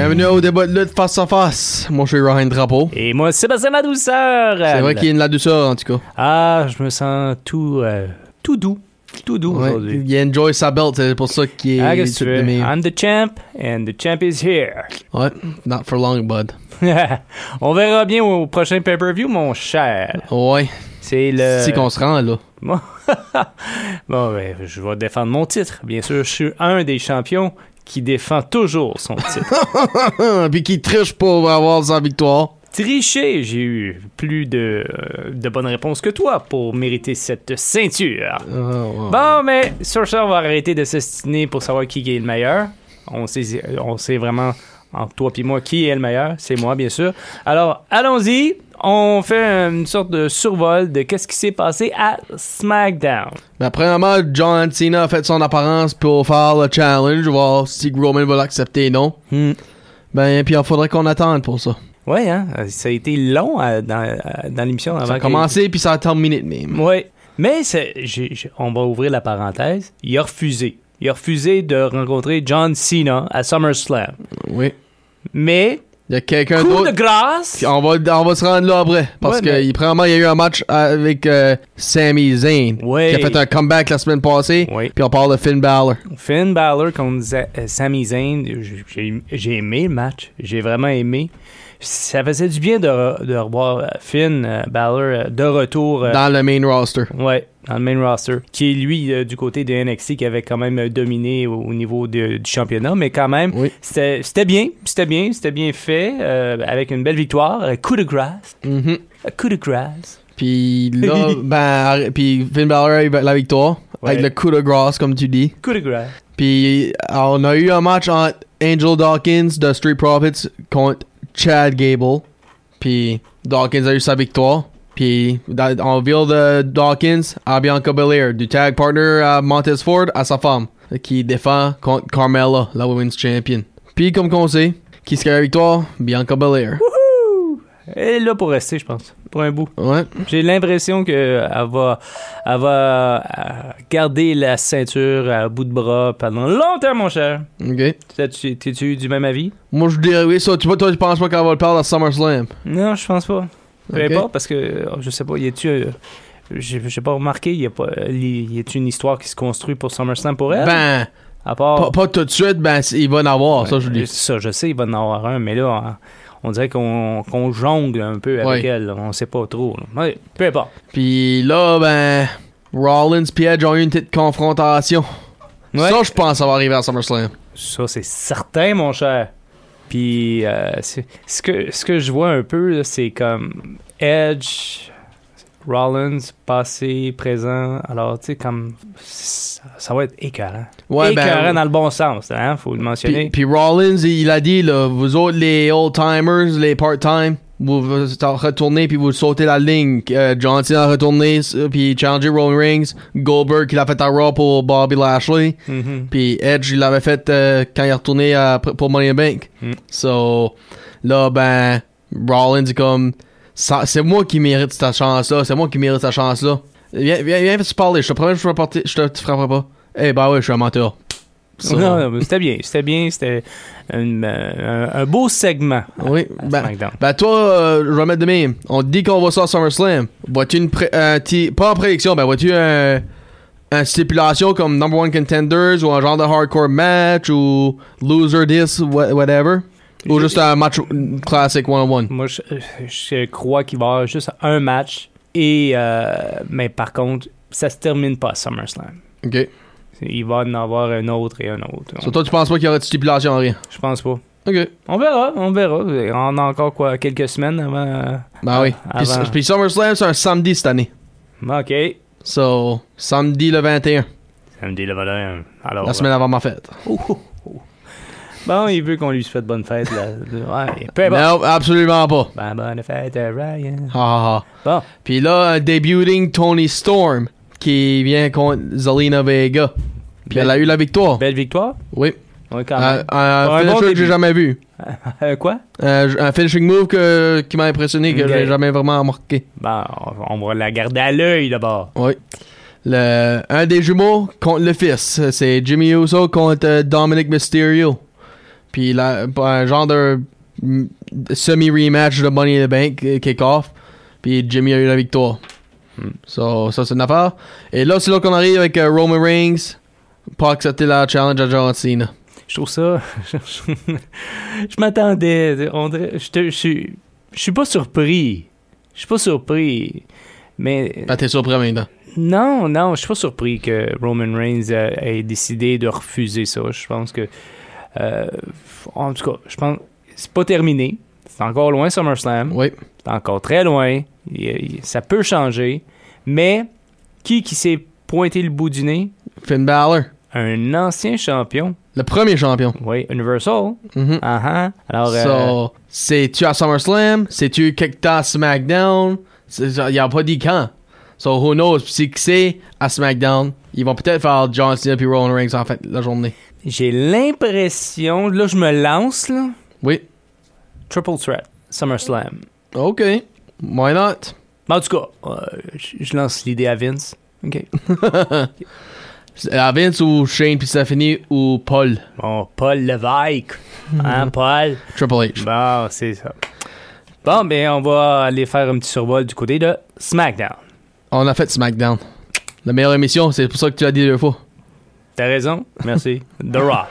Bienvenue au débat de lutte face à face. Moi, je suis Ryan Drapeau. Et moi, Sébastien La Douceur. C'est vrai qu'il y a une la douceur, en tout cas. Ah, je me sens tout, euh, tout doux. Tout doux Ouais, aujourd'hui. il enjoy sa belt, c'est pour ça qu'il Ah, est tout tu de. I'm the champ, and the champ is here. Ouais, not for long, bud. On verra bien au prochain pay-per-view, mon cher. Ouais, C'est le... c'est qu'on se rend, là. Bon ben, je vais défendre mon titre. Bien sûr, je suis un des champions qui défend toujours son titre. Puis qui triche pour avoir sa victoire. Tricher, j'ai eu plus de, de bonnes réponses que toi pour mériter cette ceinture. Ah. Bon, mais sur ça, on va arrêter de s'estiner pour savoir qui est le meilleur. On sait, on sait vraiment, entre toi et moi, qui est le meilleur. C'est moi, bien sûr. Alors, allons-y. On fait une sorte de survol de qu'est-ce qui s'est passé à SmackDown. Ben, premièrement, John Cena a fait son apparence pour faire le challenge, voir si Roman va l'accepter ou non? Hmm. Ben, puis il faudrait qu'on attende pour ça. Ouais, hein? Ça a été long euh, dans, euh, dans l'émission. avant Ça a commencé, puis ça a terminé même. Ouais. Mais j'ai- on va ouvrir la parenthèse. Il a refusé. Il a refusé de rencontrer John Cena à SummerSlam. Oui. Mais, Il y a quelqu'un coup de d'autre. grâce. On va, on va se rendre là après. Parce Ouais, que, il- premièrement, il y a eu un match avec euh, Sami Zayn. Ouais. Qui a fait un comeback la semaine passée. Oui. Puis on parle de Finn Balor. Finn Balor contre Za- euh, Sami Zayn, j'ai- aimé le match. J'ai vraiment aimé. Ça faisait du bien de, re- de revoir euh, Finn euh, Balor de retour. euh, Dans le main roster. Ouais, dans le main roster. Qui est lui euh, du côté de NXT qui avait quand même euh, dominé au, au niveau de- du championnat, mais quand même, Oui. c'était bien, c'était bien, c'était bien fait, euh, avec une belle victoire. Un coup de grâce. Mhm. Un coup de grâce. Puis là, ben, puis Finn Balor a eu la victoire. Ouais. Avec le coup de grâce, comme tu dis. Coup de grâce. Puis on a eu un match entre Angel Dawkins de Street Profits contre Chad Gable. Puis Dawkins a eu sa victoire. Puis on ville de Dawkins à Bianca Belair, du tag partner à Montez Ford à sa femme, qui défend contre Carmella, la Women's Champion. Puis comme qu'on sait, qui serait la victoire? Bianca Belair. Elle est là pour rester, je pense, pour un bout. Ouais. J'ai l'impression qu'elle va, elle va euh, garder la ceinture à bout de bras pendant longtemps, mon cher. Ok. T'es-tu du même avis? Moi je dirais oui, ça. Tu vois, toi tu penses pas qu'elle va le perdre à SummerSlam? Non, je pense pas. Peu Ok. importe, parce que, euh, je sais pas, y a-tu... euh, J'ai pas remarqué, y a pas, y a-tu une histoire qui se construit pour SummerSlam pour elle? Ben, à part... pas, pas tout de suite, ben il va en avoir, ça je Euh, dis. Ça, je sais, il va en avoir un, mais là, hein, on dirait qu'on jongle un peu avec Ouais. elle. là. On sait pas trop. Ouais, peu importe. Puis là, ben, Rollins et Edge ont eu une petite confrontation. Ouais. Ça, je pense, ça va arriver à SummerSlam. Ça, c'est certain, mon cher. Puis, euh, ce, que, ce que je vois un peu, c'est comme Edge, Rollins, passé, présent. Alors, tu sais, comme. Ça, ça va être écœurant. Ouais, ben, écœurant dans le bon sens, hein, faut le mentionner. puis Rollins, il a dit, là, vous autres, les old-timers, les part-time, vous, retournez puis vous sautez la ligne. Euh, John Cena a retourné, euh, puis challengé Roman Reigns. Goldberg, il l'a fait à Raw pour Bobby Lashley. Mhm. Puis Edge, il l'avait fait euh, quand il est retourné à- pour Money in Bank. Mm. So, là, ben, Rollins est comme, c'est moi qui mérite cette chance-là, c'est moi qui mérite cette chance-là. Viens, viens, viens, te parler, je te promets, je te, je te, te frapperai pas. Eh ben ouais, je suis un menteur. Non, non, mais c'était bien, c'était bien, c'était une, euh, un, un beau segment. Oui, à ben, ben toi, euh, je vais mettre de même. On dit qu'on va ça à SummerSlam. Vois-tu une pré- un ti- pas en prédiction, ben vois-tu un, un stipulation comme number one contenders ou un genre de hardcore match ou loser this, wha- whatever? Ou Je- juste un match classic one-on-one? Moi, je, je crois qu'il va y avoir juste un match. Et, euh, mais par contre, ça se termine pas à SummerSlam. Ok. Il va en avoir un autre et un autre. So toi, tu penses pas qu'il y aurait de stipulation en rien? Je pense pas. Ok. On verra, on verra. On a encore quoi, quelques semaines avant. euh, Ben oui. Puis, avant- puis SummerSlam, c'est un samedi cette année. OK. So, samedi le 21, Samedi le 21. Alors, la semaine avant ma fête. Bon, il veut qu'on lui souhaite bonne fête. Là. Ouais, peu importe. Non, absolument pas. Ben, bonne fête, Ryan. Ha, ha, ha. Bon, Puis là, un debuting Tony Storm qui vient contre Zelina Vega. Puis elle a eu la victoire. belle victoire? Oui. Oui, quand Un, même. un un finisher bon que j'ai jamais vu. Quoi? Un, un finishing move que- qui m'a impressionné, que j'ai jamais vraiment remarqué. Ben, on on va la garder à l'œil d'abord. Oui. Le, un des jumeaux contre le fils. C'est Jimmy Uso contre euh, Dominic Mysterio. Puis là, un genre de semi-rematch de Money in the Bank euh, kick-off. Puis Jimmy a eu la victoire. So, ça, c'est une affaire. Et là, c'est là qu'on arrive avec euh, Roman Reigns. Pas accepter la challenge à John Cena. Je trouve ça. je m'attendais. Je te- je suis. Je suis pas surpris. Je suis pas surpris. Mais. Ben, t'es surpris maintenant. Non, non, je suis pas surpris que Roman Reigns euh, ait décidé de refuser ça. Je pense que. euh, en tout cas, je pense. C'est pas terminé. C'est encore loin SummerSlam. Oui. C'est encore très loin. Il- il- ça peut changer. Mais qui qui s'est pointé le bout du nez? Finn Balor. Un ancien champion. Le premier champion. Oui, Universal. Mhm. Ah ah. Alors, euh, So, c'est-tu à SummerSlam? C'est-tu quelque temps à SmackDown? Il n'y a pas dit quand. So, who knows? Si c'est à SmackDown, ils vont peut-être faire John Cena puis Roman Reigns en fait la journée. j'ai l'impression. Là, je me lance, là. Oui. Triple Threat. SummerSlam. OK. Why not? Mais en tout cas, euh, je lance l'idée à Vince. OK. À Vince ou Shane puis Stephanie ou Paul? Bon, Paul Levesque. Hein, Paul? Triple H. Bon, c'est ça. Bon, ben, on va aller faire un petit survol du côté de SmackDown. On a fait SmackDown. La meilleure émission, c'est pour ça que tu l'as dit deux fois. T'as raison. Merci. The Raw.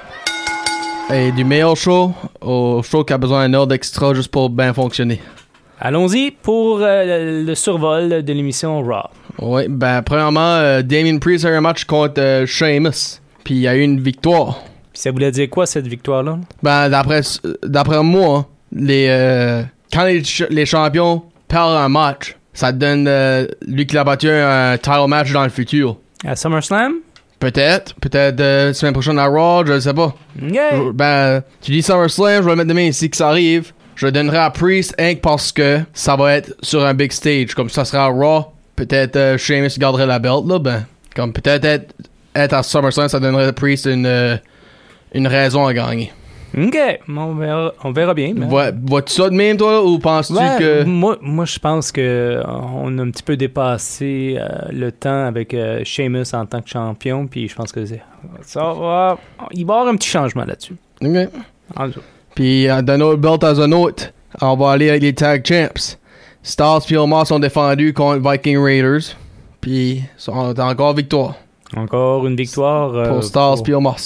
Et du meilleur show au show qui a besoin d'un ordre extra juste pour bien fonctionner. Allons-y pour euh, le survol de l'émission Raw. Oui, ben, premièrement, euh, Damien Priest a eu un match contre euh, Sheamus. Puis il y a eu une victoire. Puis ça voulait dire quoi, cette victoire-là? Ben, d'après, d'après moi, les, euh, quand les, ch- les champions perdent un match, ça donne lui qui l'a battu un title match dans le futur. À SummerSlam? Peut-être, peut-être euh, semaine prochaine à Raw, je sais pas. Ben, tu dis SummerSlam, je vais le mettre demain ici que ça arrive. Je le donnerai à Priest, que parce que ça va être sur un big stage. Comme ça sera à Raw, peut-être euh, Sheamus garderait la belt, là, ben. Comme peut-être être, être à SummerSlam, ça donnerait à Priest une, euh, une raison à gagner. OK. On, verra, on verra bien. mais- Vois- Vois-tu ça de même, toi, là, ou penses-tu Ouais, que. moi, moi, je pense que on a un petit peu dépassé euh, le temps avec euh, Sheamus en tant que champion, puis je pense que c'est- ça va, il va y avoir un petit changement là-dessus. Ok. En tout cas. Puis, euh, d'un autre belt à un autre, on va aller avec les tag champs. Stars et Omar sont défendus contre Viking Raiders. Puis, sont encore victoire Encore une victoire. euh, pour Stars pour- Omar.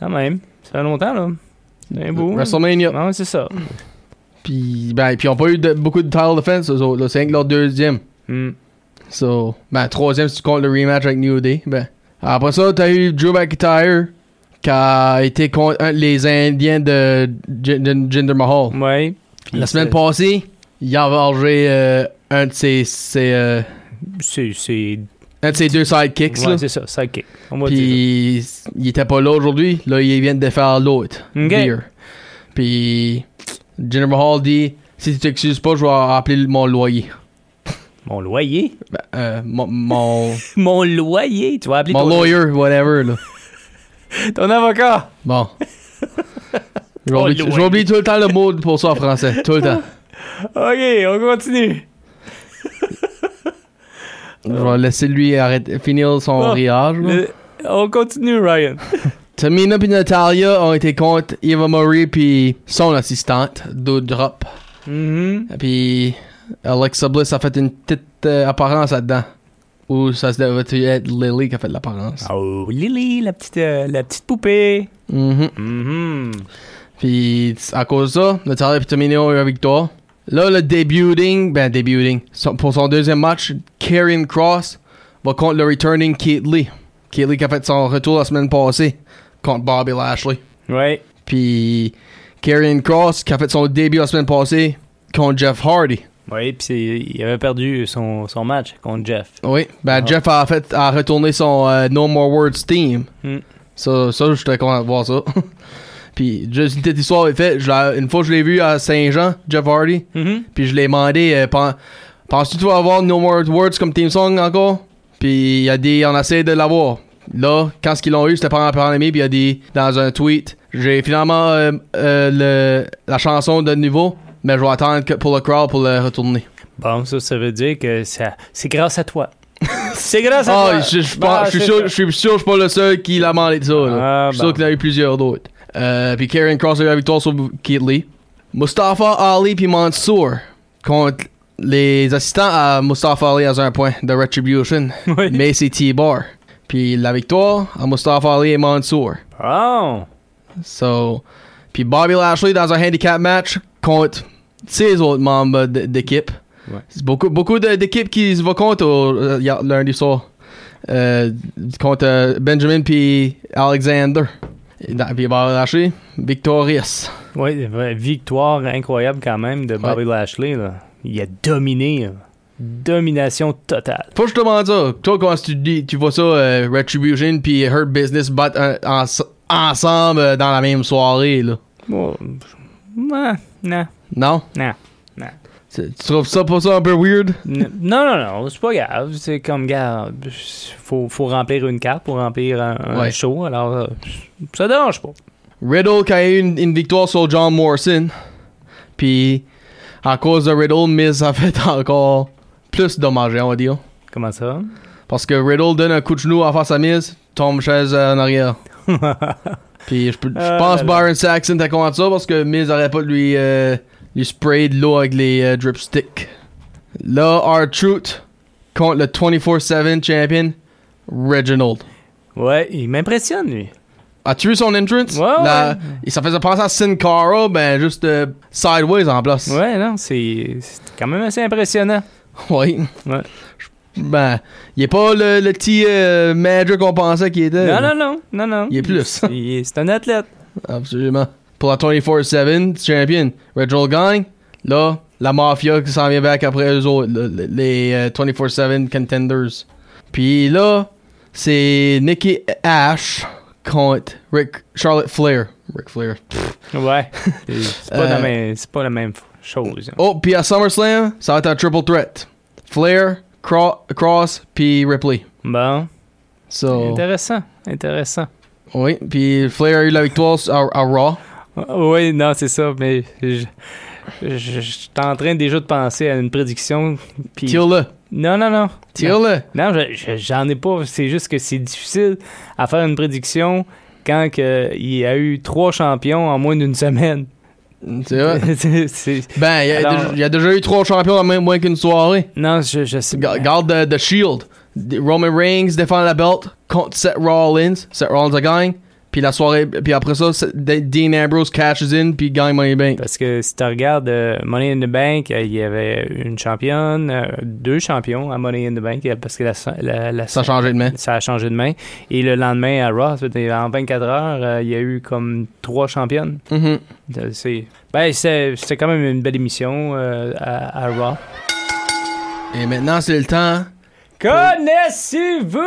Quand même. Ça fait longtemps, là. C'est beau. WrestleMania. Ouais, c'est ça. Puis, ben, puis ils n'ont pas eu de- beaucoup de title defense, eux autres. C'est rien que leur deuxième. Hmm. So, ben, troisième si tu comptes le rematch avec New Day. Ben, après ça, t'as eu Drew McIntyre qui a été contre les Indiens de Jinder Mahal. Puis La semaine passée, il a engagé euh, un de ses, ses, euh, C'est. c'est- un de ses deux sidekicks. Ouais, c'est ça, sidekick. Puis il était pas là aujourd'hui. Là, il vient de défaire l'autre. Ok. Veer. Puis Jinder Mahal dit si tu t'excuses pas, je vais appeler mon loyer. Mon loyer? Ben, euh, mon mon, Mon loyer? Tu vas appeler mon ton, lawyer, whatever. Là. Ton avocat? Bon. Ton J'oublie tout le temps le mot pour ça en français. Tout le temps. Ok, on continue. Je vais laisser lui arrêter, finir son riage. Le- on continue, Ryan. Tamina et Natalia ont été contre Eva Marie puis son assistante, Doudrop. Mhm. Puis Alexa Bliss a fait une petite euh, apparence là-dedans. Ou ça se devait être Lily qui a fait l'apparence. Oh, Lily, la petite, euh, la petite poupée. Mhm. Mhm. Puis à cause de ça, Natalia et Tamina ont eu la victoire. Là, le debuting, ben debuting, pour son deuxième match, Karrion Cross va contre le returning Keith Lee. Keith Lee qui a fait son retour la semaine passée contre Bobby Lashley. Ouais. Puis Karrion Cross qui a fait son début la semaine passée contre Jeff Hardy. Oui, puis c'est- il avait perdu son, son match contre Jeff. Oui. Ben, Ah. Jeff a fait a retourné son euh, No More Words theme. Hmm. Ça, ça j'étais content de voir ça. Puis, juste une petite histoire. Je l'ai- Une fois, je l'ai vu à Saint-Jean, Jeff Hardy. Mhm. Puis, je l'ai demandé, euh, pen- penses-tu tu vas avoir No More Words comme theme song encore? Puis, il a dit, on essaie de l'avoir. Là, quand ce qu'ils l'ont eu, c'était pendant la pandémie. Puis, il a dit, dans un tweet, j'ai finalement euh, le- la chanson de nouveau, mais je vais attendre que- pour le crowd pour le retourner. Bon, ça, ça veut dire que ça, c'est grâce à toi. c'est grâce à Ah, toi. je, je, Bah, je suis sûr, je suis sûr que je suis pas le seul qui l'a demandé de ça. Ah, je suis sûr qu'il y en a eu plusieurs d'autres. Euh, puis Karen Cross a eu la victoire sur Keith Lee. Mustafa Ali puis Mansour contre les assistants à Mustafa Ali à un point de Retribution. Oui. Mais c'est T-Bar. Puis la victoire à Mustafa Ali et Mansour. Bon. So, puis Bobby Lashley dans un handicap match contre ses autres membres d'équipe. Ouais. Beaucoup, beaucoup d'équipes qui se vont contre au- euh, y a- lundi soir. Euh, contre euh, Benjamin puis Alexander. Puis Bobby Lashley, victorious. Oui, victoire incroyable quand même de Bobby Lashley. Là. Il a dominé. là. Domination totale. Faut que je te demande ça. Toi, comment tu dis, tu vois ça, euh, Retribution puis Hurt Business ens- ensemble dans la même soirée, là? Bon, ouais, non, Non? non, non. Tu tu trouves ça pas ça un peu weird? Non, non, non, c'est pas grave. C'est comme, gars, faut, faut remplir une carte pour remplir un, un Ouais. show. Alors, euh, ça dérange pas. Riddle qui a eu une, une victoire sur John Morrison. Puis, à cause de Riddle, Miz a fait encore plus dommagé, on va dire. Comment ça? Parce que Riddle donne un coup de genou en face à Miz, tombe chaise en arrière. Puis, je Ah pense là là. Byron Saxon t'a contre ça parce que Miz aurait pas de lui, euh, lui spray de l'eau avec les euh, dripsticks. Là, R-Truth contre le 24-7 champion, Reginald. Ouais, il m'impressionne, lui. As-tu vu son entrance? Ouais, La- ouais. Ça faisait penser à Sin Cara, ben juste euh, sideways en place. Ouais, non, c'est quand même assez impressionnant. Oui. Ouais. Ben, il est pas le, le petit euh, manager qu'on pensait qu'il était. Non, non, non, non, non. Il est plus. Il est- C'est un athlète. Absolument. Pour la 24-7 champion, Reginald gagne. Là, la mafia qui s'en vient back après eux autres, les les, euh, 24-7 contenders. Puis là, c'est Nikki Ash contre Rick, Charlotte Flair. Rick Flair. Pff. Ouais. C'est pas, Euh, la même- c'est pas la même chose. hein. Oh, puis à SummerSlam, ça va être un triple threat. Flair, Cro- Cross, puis Ripley. Bon, So, intéressant, intéressant. oui, puis Flair a eu la victoire à, à Raw. Oui, non, c'est ça, mais je, je, je suis en train déjà de penser à une prédiction. Puis... Tire-le. Non, non, non. Tire-le. Non, je- je- j'en ai pas. C'est juste que c'est difficile à faire une prédiction quand que il y a eu trois champions en moins d'une semaine. C'est vrai. Ben, il y, a Alors- déjà- il y a déjà eu trois champions en moins qu'une soirée. non, je, je sais Ga- Garde the, the Shield. Roman Reigns défend la belt contre Seth Rollins. Seth Rollins a gagné. Puis la soirée, puis après ça, Dean Ambrose cashes in puis gagne Money in the Bank. Parce que si tu regardes euh, Money in the Bank, euh, il y avait une championne, euh, deux champions à Money in the Bank, parce que la, la, la- Ça a changé de main. ça a changé de main. Et le lendemain à Raw, en 24 heures, il y a eu comme trois championnes. Mhm. Euh, C'est, ben, c'était quand même une belle émission à, à Raw. Et maintenant, c'est le temps. Connaissez-vous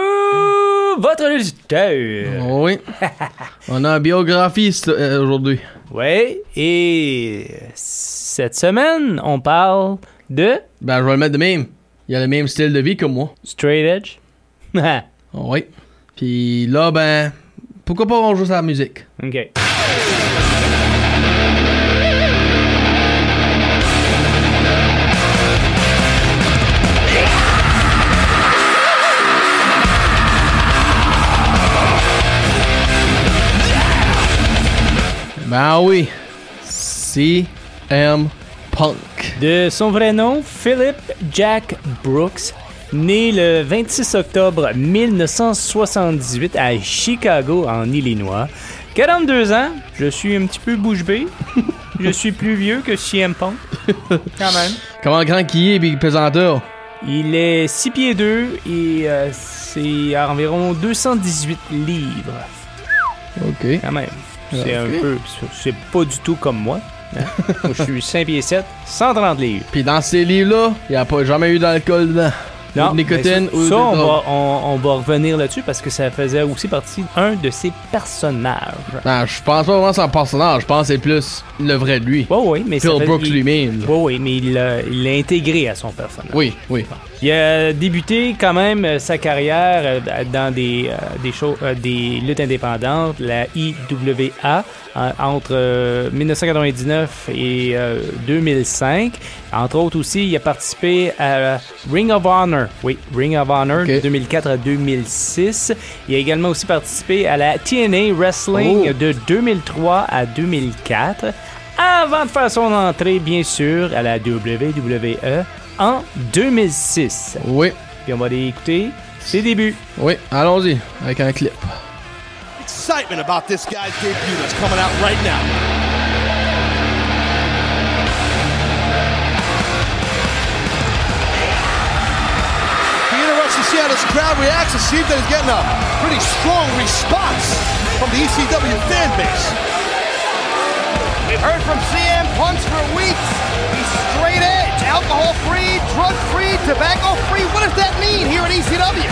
votre lutteur? Oui. On a un biographiste euh, aujourd'hui. Oui, et cette semaine, on parle de Ben, je vais le mettre de même. Il a le même style de vie que moi. Straight Edge. Oui. Puis là, ben, pourquoi pas on joue sa musique? OK. Ben oui. CM Punk. De son vrai nom, Philip Jack Brooks, né le 26 octobre 1978 à Chicago, en Illinois. 42 ans, je suis un petit peu bouche bée. je suis plus vieux que CM Punk, quand même. Comment grand qu'il est, Big Pesanteur? Il est 6 pieds 2 et euh, c'est environ 218 livres, Ok. quand même. C'est Ok. un peu... C'est pas du tout comme moi. Hein? Moi, je suis 5 pieds 7, 130 livres. Puis dans ces livres-là, il n'y a pas jamais eu d'alcool dedans. De nicotine ou ça, on va, on, on va revenir là-dessus parce que ça faisait aussi partie d'un de ses personnages. Non, je pense pas vraiment son personnage. Je pense que c'est plus le vrai de lui. Oui, oui, mais ça Phil fait- Brooks lui-même. Oui, oui, mais il l'a intégré à son personnage. Oui, oui. Il a débuté quand même euh, sa carrière euh, dans des, euh, des, shows, des luttes indépendantes, la IWA, entre euh, 1999 et euh, 2005. Entre autres aussi, il a participé à Ring of Honor. Oui, Ring of Honor de 2004 à 2006. Il a également aussi participé à la TNA Wrestling Oh. de 2003 à 2004. Avant de faire son entrée, bien sûr, à la WWE en 2006. Oui, Puis on va aller écouter ses débuts. oui. Allons-y avec un clip. Excitement about this guy's debut that's coming out right now. See how this crowd reacts. and see if that he's getting a pretty strong response from the ECW fan base. We've heard from CM Punks for weeks. He's straight edge, alcohol free, drug free, tobacco free. What does that mean here at ECW?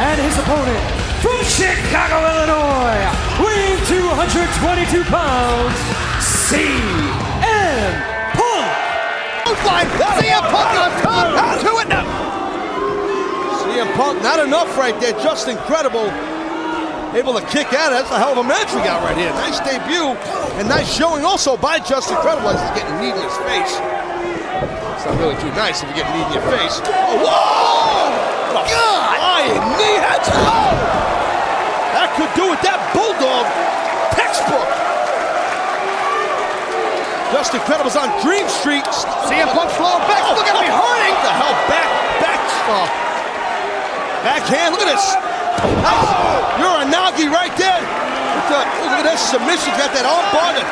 And his opponent from Chicago, Illinois, weighing 222 pounds, CM Punk. Clothesline. CM Punk on top. To it now. CM Punk, not enough right there. Just incredible. Able to kick out. That's a hell of a match we got right here. Nice debut and nice showing also by Just Incredible as he's getting knee in his face. It's not really too nice if you get knee in your face. Oh, whoa! What a Flying knee. That's low. That could do it. That bulldog textbook. Just Incredible's on Dream Street. CM Punk flowing back. Look at me hurting. What the hell? Back, back, uh, backhand. Look at this. You're a Nagi right there. Look at, look at this submission. Got that arm bar. That,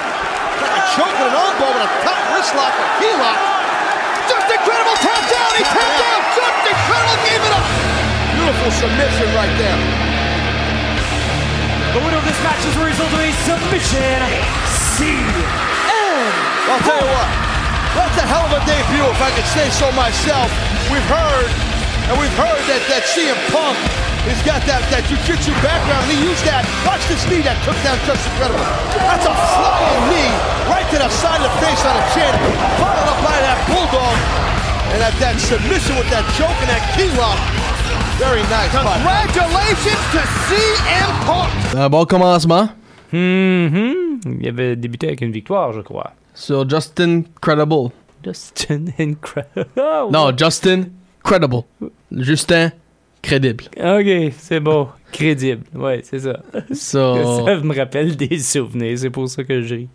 like a choke with an arm bar with a top wrist lock or key lock. Just Incredible tapped down. He tapped down. Just Incredible gave it up. Beautiful submission right there. The winner of this match is a result of a submission. CM. I'll tell you what, that's a hell of a debut, if I could say so myself. We've heard, and we've heard that, that CM Punk has got that, that jiu-jitsu background. He used that. Watch this knee that took down Just Incredible. That's a flying knee right to the side of the face on the chin, followed up by that bulldog. And that, that submission with that choke and that key lock. Very nice. Congratulations to CM Punk. Un bon commencement Mhm. Il avait débuté avec une victoire, je crois. sur Justin Credible. Justin Incredible. Oh, Non, Justin Credible. Justin Crédible. Ok, c'est bon. Crédible. Ouais, c'est ça. So, Ça me rappelle des souvenirs, c'est pour ça que je ris.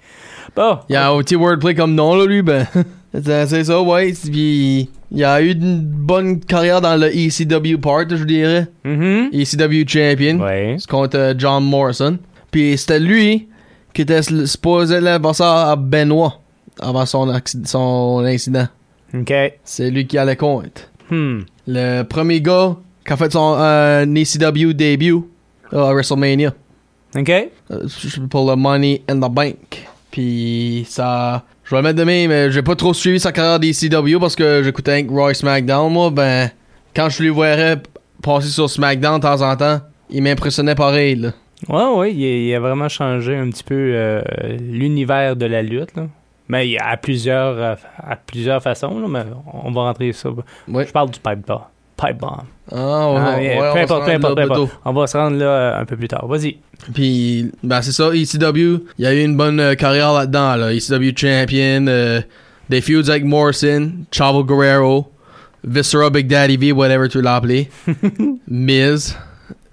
Bon. il y a un petit wordplay comme nom, là, lui, ben. c'est ça, ouais. Puis, il a eu une bonne carrière dans le ECW part, je dirais. Mhm. ECW Champion. Ouais. C'est contre euh, John Morrison. Puis c'était lui qui était supposé l'adversaire à Benoit avant son, son incident. Ok. C'est lui qui allait contre. Hmm. Le premier gars qui a fait son euh, ECW début à WrestleMania Ok. euh, pour le Money in the Bank. Puis ça. Je vais le mettre de même, mais j'ai pas trop suivi sa carrière d'ECW parce que j'écoutais avec Roy SmackDown. Moi, ben, quand je lui voyais passer sur SmackDown de temps en temps, il m'impressionnait pareil. Là. Ouais, ouais, il, a- il a vraiment changé un petit peu euh, l'univers de la lutte. Là. Mais il y a à plusieurs, euh, à plusieurs façons, là, mais on va rentrer ça. Je parle du pipe bomb. Pipe bomb. Ah, Ah, ouais, on peu importe, peu importe, peu. On va se rendre là euh, un peu plus tard. Vas-y. Puis, ben c'est ça, ECW, il y a eu une bonne euh, carrière là-dedans, là. ECW Champion, euh, des feuds avec Morrison, Chavo Guerrero, Viscera, Big Daddy V, whatever tu l'as appelé, Miz,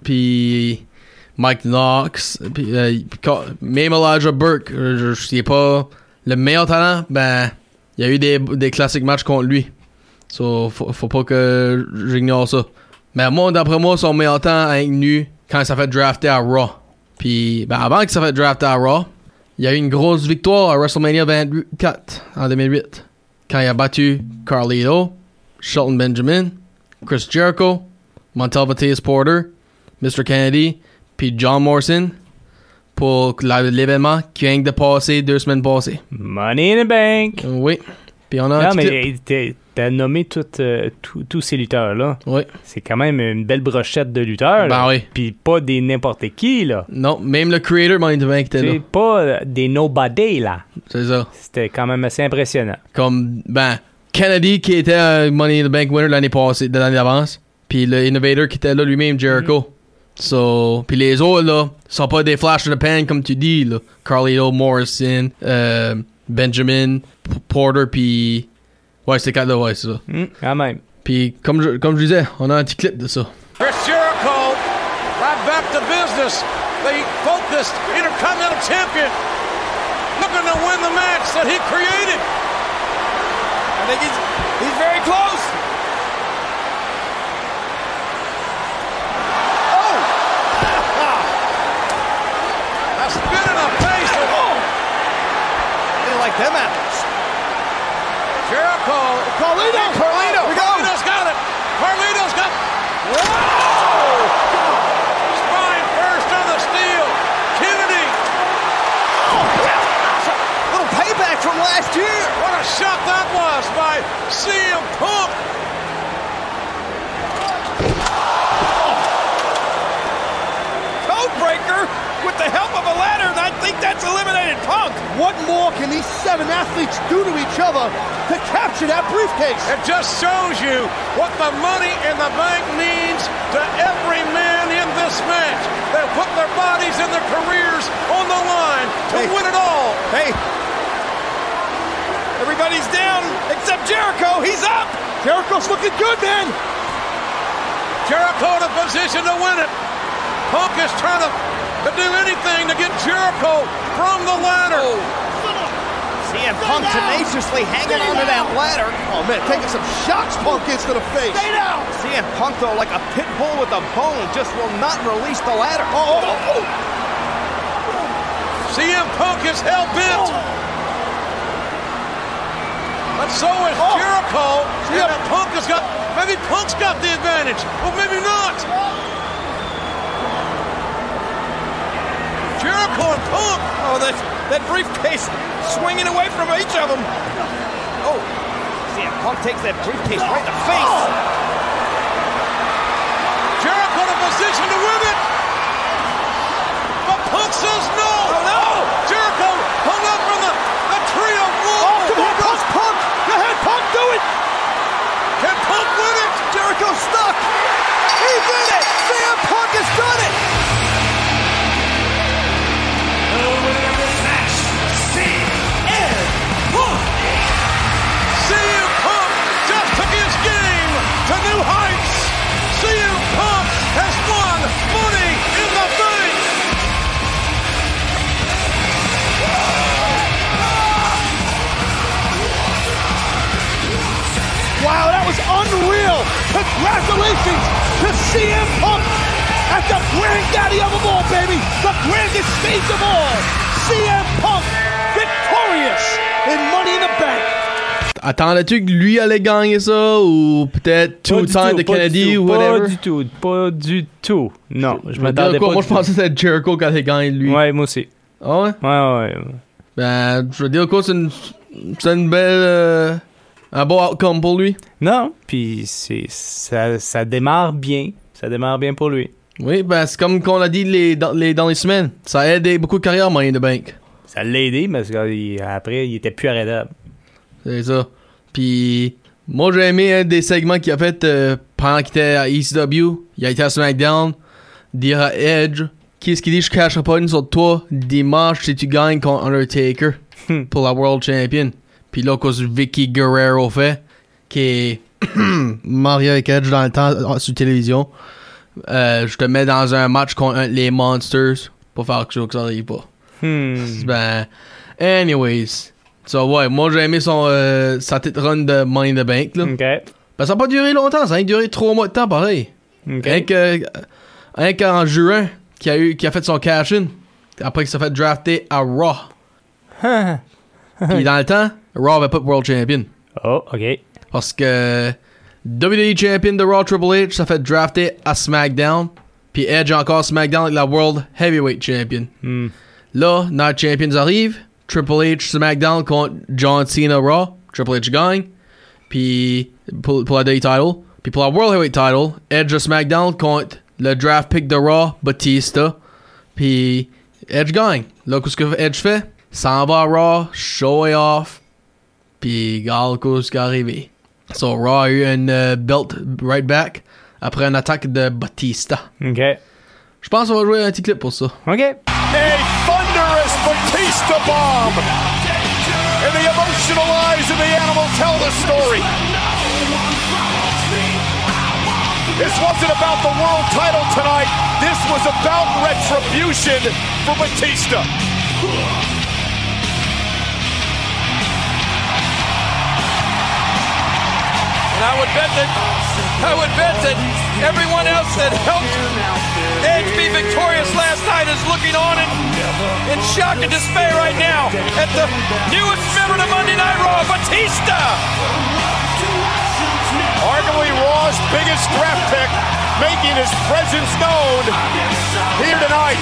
puis Mike Knox, puis euh, même Elijah Burke, je, je sais pas le meilleur talent, ben, il y a eu des, des classiques matchs contre lui. So, faut, faut pas que j'ignore ça. Mais moi, d'après moi, son meilleur temps a nu quand il s'est fait drafter à Raw. Puis, ben, avant qu'il s'est fait drafter à Raw, il y a eu une grosse victoire à WrestleMania 24 en 2008. Quand il a battu Carlito, Shelton Benjamin, Chris Jericho, Montel Porter, Mr. Kennedy, puis John Morrison pour l'événement qui vient de passer deux semaines passées. Money in the Bank. Oui. Puis on a Non, mais t'as nommé euh, tous ces lutteurs-là. Oui. C'est quand même une belle brochette de lutteurs. là. Ben oui. Puis pas des n'importe qui, là. Non, même le creator Money in the Bank était là. C'est pas euh, des nobody, là. C'est ça. C'était quand même assez impressionnant. Comme, ben, Kennedy qui était un Money in the Bank winner l'année passée, de l'année d'avance. Puis le Innovator qui était là lui-même, Jericho. So, puis les autres, là, sont pas des flash in the pan comme tu dis, là. Carlito, Morrison, euh, Benjamin, P- Porter, puis... Ouais, c'est quatre là, ouais, c'est ça. Hmm, quand même. Puis, comme je, comme je disais, on a un petit clip de ça. Chris Jericho, right back to business. The focused Intercontinental Champion, looking to win the match that he created. I think he's he's very close. Them apples. Jericho. Carlito! Carlito! We go! Carlito's got it. Carlito's got. Whoa! Spine first on the steel. Kennedy. Oh, little payback from last year. What a shot that was by CM Punk. Codebreaker with the help of a ladder, and think that's eliminated Punk. What more can these seven athletes do to each other to capture that briefcase? It just shows you what the money in the bank means to every man in this match. They're putting their bodies and their careers on the line to Hey. win it all. Hey, everybody's down except Jericho. He's up. Jericho's looking good, man. Jericho in a position to win it. Punk is trying to, to do anything to get Jericho from the ladder. Oh. CM Punk tenaciously hanging onto that ladder. Oh man, taking some shots, Punk is to the face. Stay down. CM Punk though, like a pit bull with a bone, just will not release the ladder. Oh, oh, oh. CM Punk is hell bent. But so is oh. Jericho. And Punk has got, maybe Punk's got the advantage. Well, maybe not. Oh. Jericho and Punk. Oh, that that briefcase swinging away from each of them. Oh, CM Punk takes that briefcase right in the face. Jericho in a position to win it. But Punk says no. Oh, no. Jericho hung up from the, the tree of wood. Oh, come on, Punk, Punk. Go ahead, Punk, do it. Can Punk win it? Jericho's stuck. He did it. CM Punk has done it. Congratulations to CM Punk at the granddaddy of them all, baby. The grandest stage of all. CM Punk victorious in Money in the Bank. Attendais-tu que lui allait gagner ça ou peut-être tout, de pas du Kennedy ou whatever? Pas du tout, pas du tout. Non, je m'attendais pas. quoi, Moi, je pensais que c'était Jericho quand il gagne lui. Ouais, moi aussi. Ah ouais? Ouais, ouais. ouais. Ben, je veux dire quoi, c'est une, c'est une belle. euh, un bon outcome pour lui? Non, puis c'est ça, ça démarre bien. Ça démarre bien pour lui. Oui, ben, c'est comme qu'on a dit les, dans, les, dans les semaines. Ça a aidé beaucoup de carrières, Money in the Bank. Ça l'a aidé, parce qu'après, il était plus arrêtable. C'est ça. Puis, moi, j'ai aimé un des segments qu'il a fait euh, pendant qu'il était à ECW. Il a été à SmackDown. Dire à Edge, qu'est-ce qu'il dit, je cacherai pas une sur toi? Dimanche si tu gagnes contre Undertaker Hmm. pour la World Champion. Puis là, cause Vicky Guerrero fait, qui est marié avec Edge dans le temps euh, sur télévision. Euh, je te mets dans un match contre un- les Monsters pour faire quelque chose que ça arrive pas. Hmm. Ben, anyways. So, ouais, moi j'ai aimé son, euh, sa petite run de Money in the Bank. Là. Ben, ça n'a pas duré longtemps, ça a duré trois mois de temps pareil. OK. Rien que- rien qu'en juin, qui a, eu, qui a fait son cash-in. Après qu'il s'est fait drafter à Raw. Puis dans le temps, Raw avait pas de World Champion. Oh, OK. Parce que WWE Champion de Raw Triple H s'est fait drafter à SmackDown. Puis Edge encore SmackDown avec la World Heavyweight Champion. Hmm. Là, notre champions arrive. Triple H SmackDown contre John Cena Raw. Triple H gagne. Puis pour, pour la WWE title. Puis pour la World Heavyweight title, Edge de SmackDown contre le draft pick de Raw, Batista. Puis Edge gagne. Là, qu'est-ce que Edge fait? S'en va à Raw, show it off. Puis regarde qu'est-ce qui est arrivé. So Raw a eu une euh, belt right back après une attaque de Batista. OK. Je pense qu'on va jouer un petit clip pour ça. OK. A thunderous Batista bomb. And the emotional eyes of the animal tell the story. This wasn't about the world title tonight. This was about retribution for Batista. And I would bet that I would bet that everyone else that helped Edge be victorious last night is looking on in, in shock and dismay right now at the newest member of Monday Night Raw, Batista. Arguably Raw's biggest draft pick, making his presence known here tonight.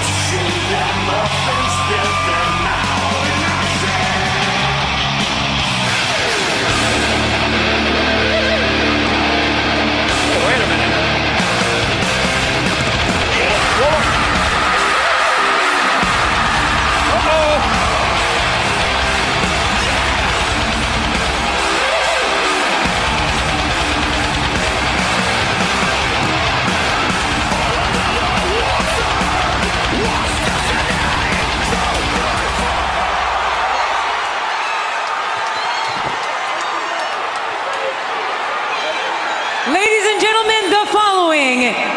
देंगे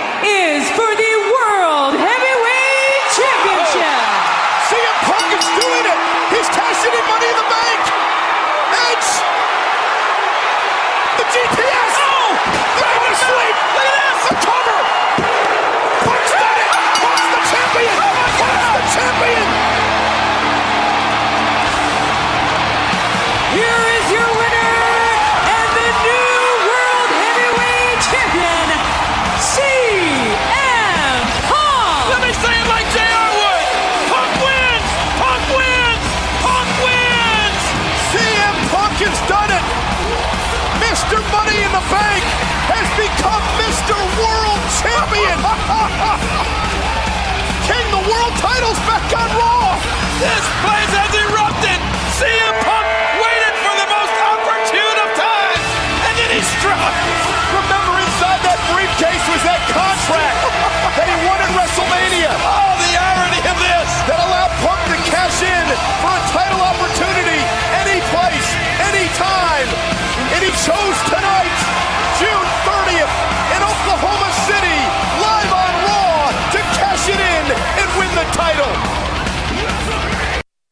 Champion. King,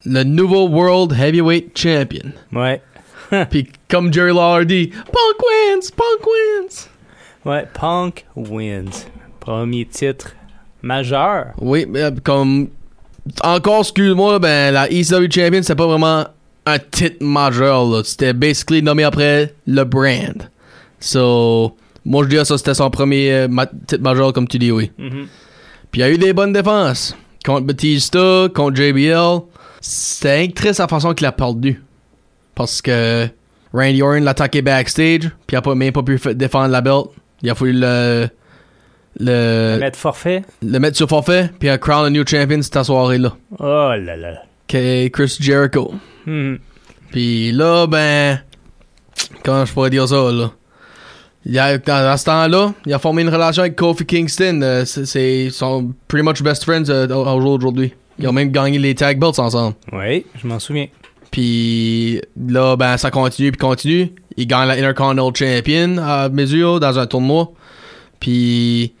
Le nouveau World Heavyweight Champion. Ouais. Puis comme Jerry Lawler dit, Punk wins, Punk wins. Ouais, Punk wins. Premier titre majeur. Oui, mais, comme encore excuse-moi, ben la ECW Champion c'était pas vraiment un titre majeur. C'était basically nommé après le brand. So moi je dirais ça c'était son premier euh, ma- titre majeur comme tu dis oui. Puis il y a eu des bonnes défenses contre Batista, contre JBL. Un triste la façon qu'il a perdu. Parce que Randy Orton l'a attaqué backstage, puis il a pas, même pas pu défendre la belt. Il a fallu le le, Mettre forfait? le mettre sur forfait, puis à crown le new champion cette soirée-là. Oh là là. Que Chris Jericho. Mhm. Puis là, ben. Comment je pourrais dire ça, là? Il a, dans, ce temps-là, il a formé une relation avec Kofi Kingston. euh, c'est- c'est ils sont pretty much best friends euh, au- au jour d'aujourd'hui. Ils ont même gagné les tag belts ensemble. Oui, je m'en souviens. Puis là, ben, ça continue puis continue. Il gagne la Intercontinental Champion à mesure dans un tournoi. Puis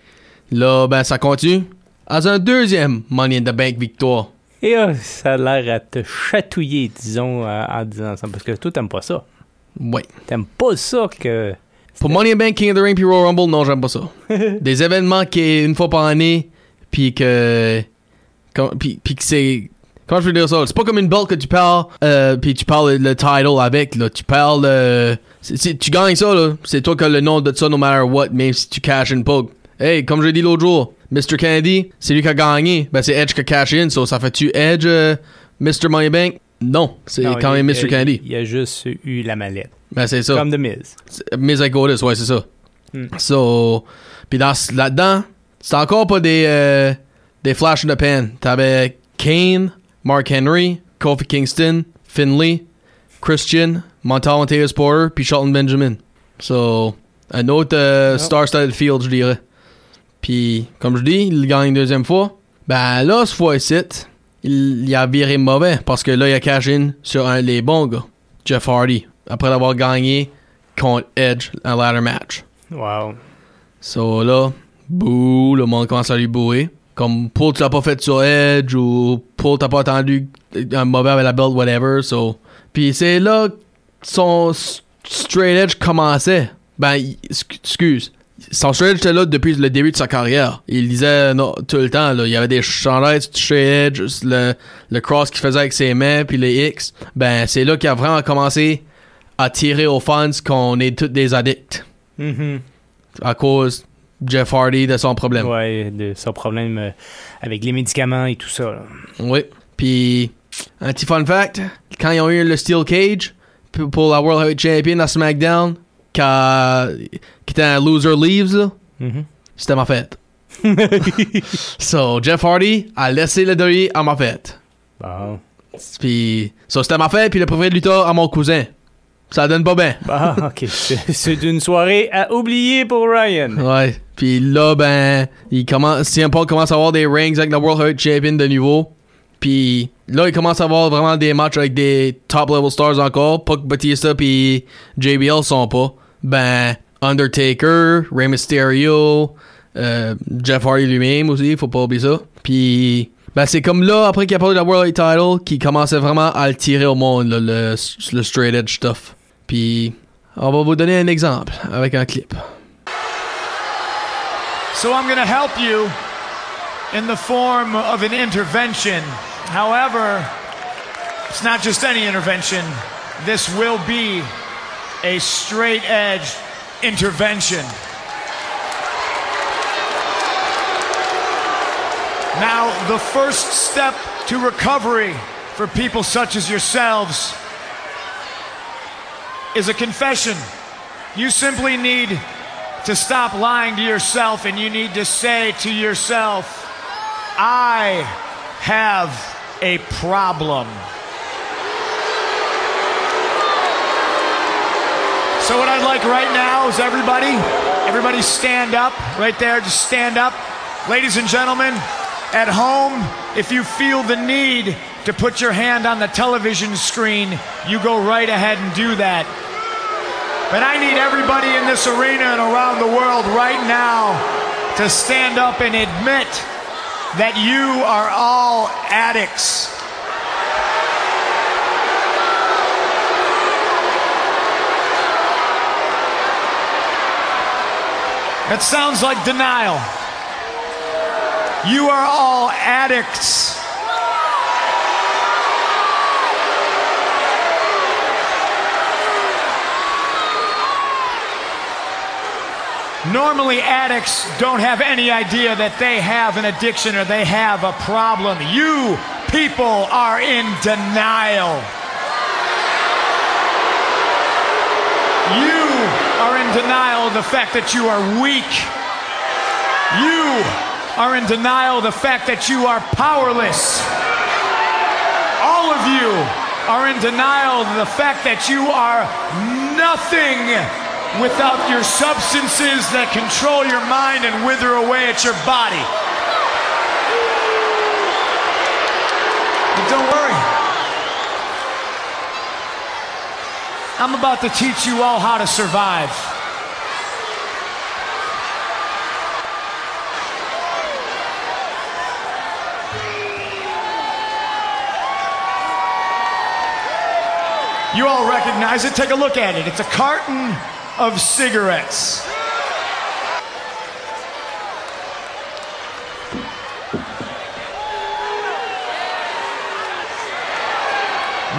là, ben, ça continue. Dans un deuxième Money in the Bank victoire. Et euh, ça a l'air à te chatouiller, disons, euh, en disant ça. Parce que toi, t'aimes pas ça. Ouais. T'aimes pas ça que. Pour Money in the Bank, King of the Ring puis Royal Rumble, non, j'aime pas ça. Des événements qui est une fois par année, puis que. Puis, puis que c'est. Comment je veux dire ça? C'est pas comme une belt que tu parles, euh, puis tu parles le, le title avec, là. Tu parles. euh, tu gagnes ça, là. C'est toi qui as le nom de ça, no matter what, même si tu cash une pug. Hey, comme je l'ai dit l'autre jour, Mr. Kennedy, c'est lui qui a gagné. Ben, c'est Edge qui a cash in. So, ça fait-tu Edge, euh, Mr. Moneybank? Non, c'est quand même Mr. Kennedy. Il a juste eu la mallette. Ben, c'est ça. Comme The Miz. Miz avec Otis, ouais, c'est ça. Hmm. So, puis là-dedans, c'est encore pas des, euh, des flash in the pan. T'avais Kane, Mark Henry, Kofi Kingston, Finley, Christian, Montal Taylor Porter, puis Shelton Benjamin. So, un autre euh, Yep. star-studded field, je dirais. Puis, comme je dis, il gagne une deuxième fois. Ben là, ce fois-ci, il, il a viré mauvais parce que là, il a cash in sur un des bons gars, Jeff Hardy, après l'avoir gagné contre Edge un ladder match. Wow. So là, bouh, le monde commence à lui bouer. Comme Paul, tu l'as pas fait sur Edge ou Paul, t'as pas attendu un mauvais avec la belt, whatever. So. Puis c'est là que son straight edge commençait. Ben, excuse. Son straight edge était là depuis le début de sa carrière. Il disait non, tout le temps, là, il y avait des chandails straight edge, le, le cross qu'il faisait avec ses mains, puis les X. Ben, c'est là qu'il a vraiment commencé à tirer aux fans qu'on est tous des addicts Mhm. à cause Jeff Hardy de son problème. Ouais, de son problème euh, avec les médicaments et tout ça. là. Oui. Puis, un petit fun fact, quand ils ont eu le Steel Cage pour la World Heavyweight Champion à SmackDown, quand, qui était un loser leaves, là, Mhm. c'était ma fête. so, Jeff Hardy a laissé le WWE à ma fête. Bon. Puis, so, c'était ma fête, puis le préféré de lutteur à mon cousin. Ça donne pas bien. Ah, ok. C'est- une soirée à oublier pour Ryan. Ouais. Puis là, ben, il commence, CM Punk commence à avoir des rings avec le World Heavyweight Champion de nouveau. Puis là, il commence à avoir vraiment des matchs avec des top level stars encore. Puck Batista puis JBL sont pas. Ben, Undertaker, Rey Mysterio, euh, Jeff Hardy lui-même aussi, faut pas oublier ça. Puis, ben, c'est comme là, après qu'il a parlé de la World Title, qu'il commençait vraiment à le tirer au monde, là, le, le straight edge stuff. Puis, on va vous donner un exemple avec un clip. So I'm going to help you in the form of an intervention. However, it's not just any intervention. This will be a straight edge intervention. Now, the first step to recovery for people such as yourselves is a confession. You simply need to stop lying to yourself and you need to say to yourself, I have a problem. So, what I'd like right now is everybody, everybody stand up right there, just stand up. Ladies and gentlemen, at home, if you feel the need to put your hand on the television screen, you go right ahead and do that. But I need everybody in this arena and around the world right now to stand up and admit that you are all addicts. That sounds like denial. You are all addicts. Normally, addicts don't have any idea that they have an addiction or they have a problem. You people are in denial. You are in denial of the fact that you are weak. You are in denial of the fact that you are powerless. All of you are in denial of the fact that you are nothing without your substances that control your mind and wither away at your body. But don't worry. I'm about to teach you all how to survive. You all recognize it. Take a look at it. It's a carton of cigarettes.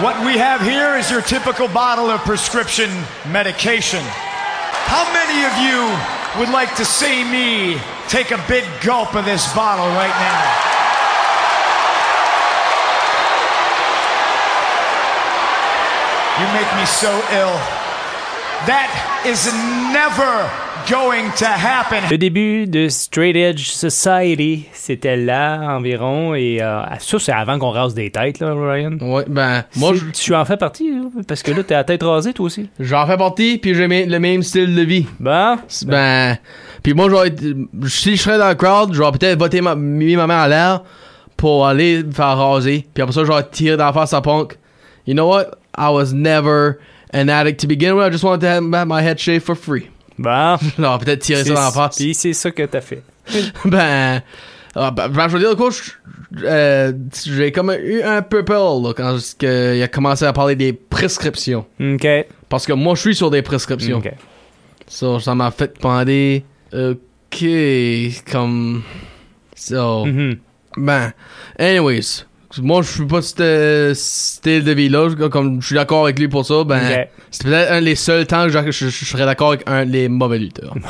What we have here is your typical bottle of prescription medication. How many of you would like to see me take a big gulp of this bottle right now. You make me so ill. That is never going to happen. Le début de Straight Edge Society, c'était là environ. Et euh, ça, c'est avant qu'on rase des têtes, là, Ryan. Ouais, ben, moi, je- Tu en fais partie, là, parce que là, t'es à la tête rasée, toi aussi. j'en fais partie, puis j'ai le même style de vie. Bon, Ben, puis moi, j'aurais si je serais dans le crowd, j'aurais peut-être voté ma, mis ma main à l'air pour aller me faire raser. Puis après ça, j'aurais tiré dans la face à Punk. You know what? I was never an addict to begin with. I just wanted to have my head shaved for free. bon. J'aurais peut-être tiré ça dans la face. Puis c'est ça que t'as fait. ben, ah, ben, ben, je veux dire, quoi, je- euh, j'ai comme eu un peu peur là, quand que il a commencé à parler des prescriptions. OK. Parce que moi, je suis sur des prescriptions. OK. So, ça m'a fait demander, ok, comme, so, Mhm. ben, anyways, moi, je suis pas ce style de vie-là, comme je suis d'accord avec lui pour ça, ben, c'est peut-être un des seuls temps que je, je- je serais d'accord avec un des mauvais lutteurs.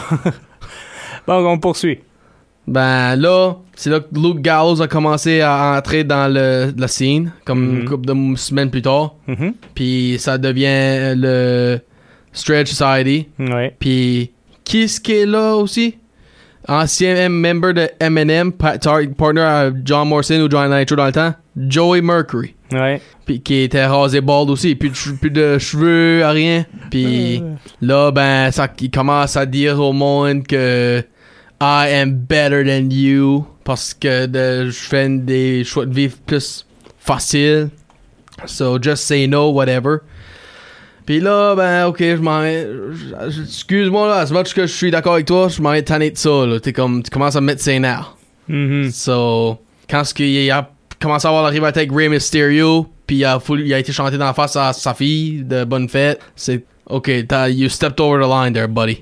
Bon, on poursuit. ben, là, c'est là que Luke Gallows a commencé à entrer dans le, la scene, comme Mhm. une couple de semaines plus tard, Mhm. puis ça devient le Stretch Society, Ouais. Puis, qui est-ce qui est là aussi? Ancien M- member de Eminem, partner à John Morrison ou John Nitro dans le temps, Joey Mercury. Ouais. Puis qui était rasé bald aussi, plus de, plus de cheveux, à rien. Puis là, ben, ça, il commence à dire au monde que I am better than you parce que je fais des choix de vie plus faciles. So just say no, whatever. Puis là, ben, ok, je m'en Excuse-moi, là, as much que je suis d'accord avec toi, je m'en vais tanner de ça, là. T'es comme, tu commences à me mettre ses nerfs. Mhm. So, quand ce qu'il a commencé à avoir la rivalité avec Rey Mysterio, puis il a, voulu- il a été chanté dans la face à sa fille de bonne fête, c'est ok, you stepped over the line there, buddy.